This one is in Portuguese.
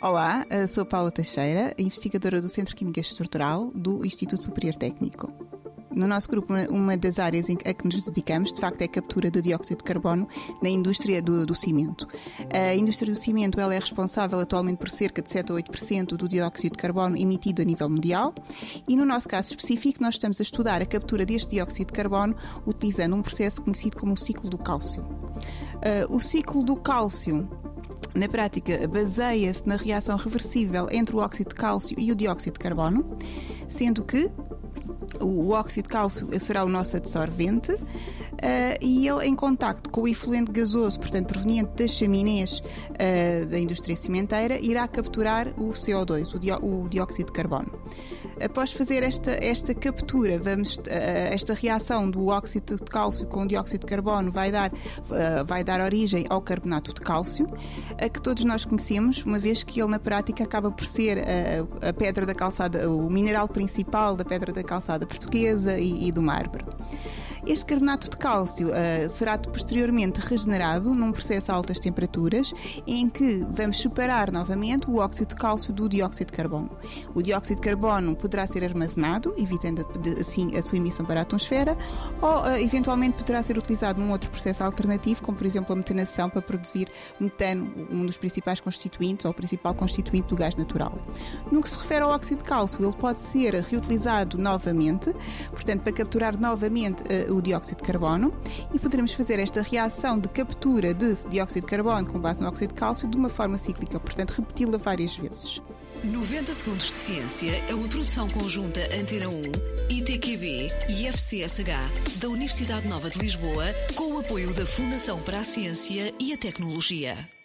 Olá, sou Paula Teixeira, investigadora do Centro Química Estrutural do Instituto Superior Técnico. No nosso grupo, uma das áreas a que nos dedicamos, de facto, é a captura de dióxido de carbono na indústria do, do cimento. A indústria do cimento ela é responsável atualmente por cerca de 7 a 8% do dióxido de carbono emitido a nível mundial e, no nosso caso específico, nós estamos a estudar a captura deste dióxido de carbono utilizando um processo conhecido como o ciclo do cálcio. Uh, o ciclo do cálcio na prática, baseia-se na reação reversível entre o óxido de cálcio e o dióxido de carbono, sendo que o óxido de cálcio será o nosso adsorvente uh, e ele, em contacto com o efluente gasoso, portanto proveniente das chaminés uh, da indústria cimenteira, irá capturar o CO2, o, dió o dióxido de carbono. Após fazer esta, esta captura, vamos, uh, esta reação do óxido de cálcio com o dióxido de carbono vai dar, vai dar origem ao carbonato de cálcio, que todos nós conhecemos, uma vez que ele na prática acaba por ser a pedra da calçada, o mineral principal da pedra da calçada portuguesa e, e do mármore. Este carbonato de cálcio uh, será posteriormente regenerado num processo a altas temperaturas em que vamos separar novamente o óxido de cálcio do dióxido de carbono. O dióxido de carbono poderá ser armazenado, evitando assim a sua emissão para a atmosfera, ou uh, eventualmente poderá ser utilizado num outro processo alternativo, como por exemplo a metanação para produzir metano, um dos principais constituintes ou o principal constituinte do gás natural. No que se refere ao óxido de cálcio, ele pode ser reutilizado novamente, portanto, para capturar novamente uh, o dióxido de carbono e poderemos fazer esta reação de captura de dióxido de carbono com base no óxido de cálcio de uma forma cíclica, portanto, repeti-la várias vezes. 90 Segundos de Ciência é uma produção conjunta Antena 1, ITQB e FCSH da Universidade Nova de Lisboa, com o apoio da Fundação para a Ciência e a Tecnologia.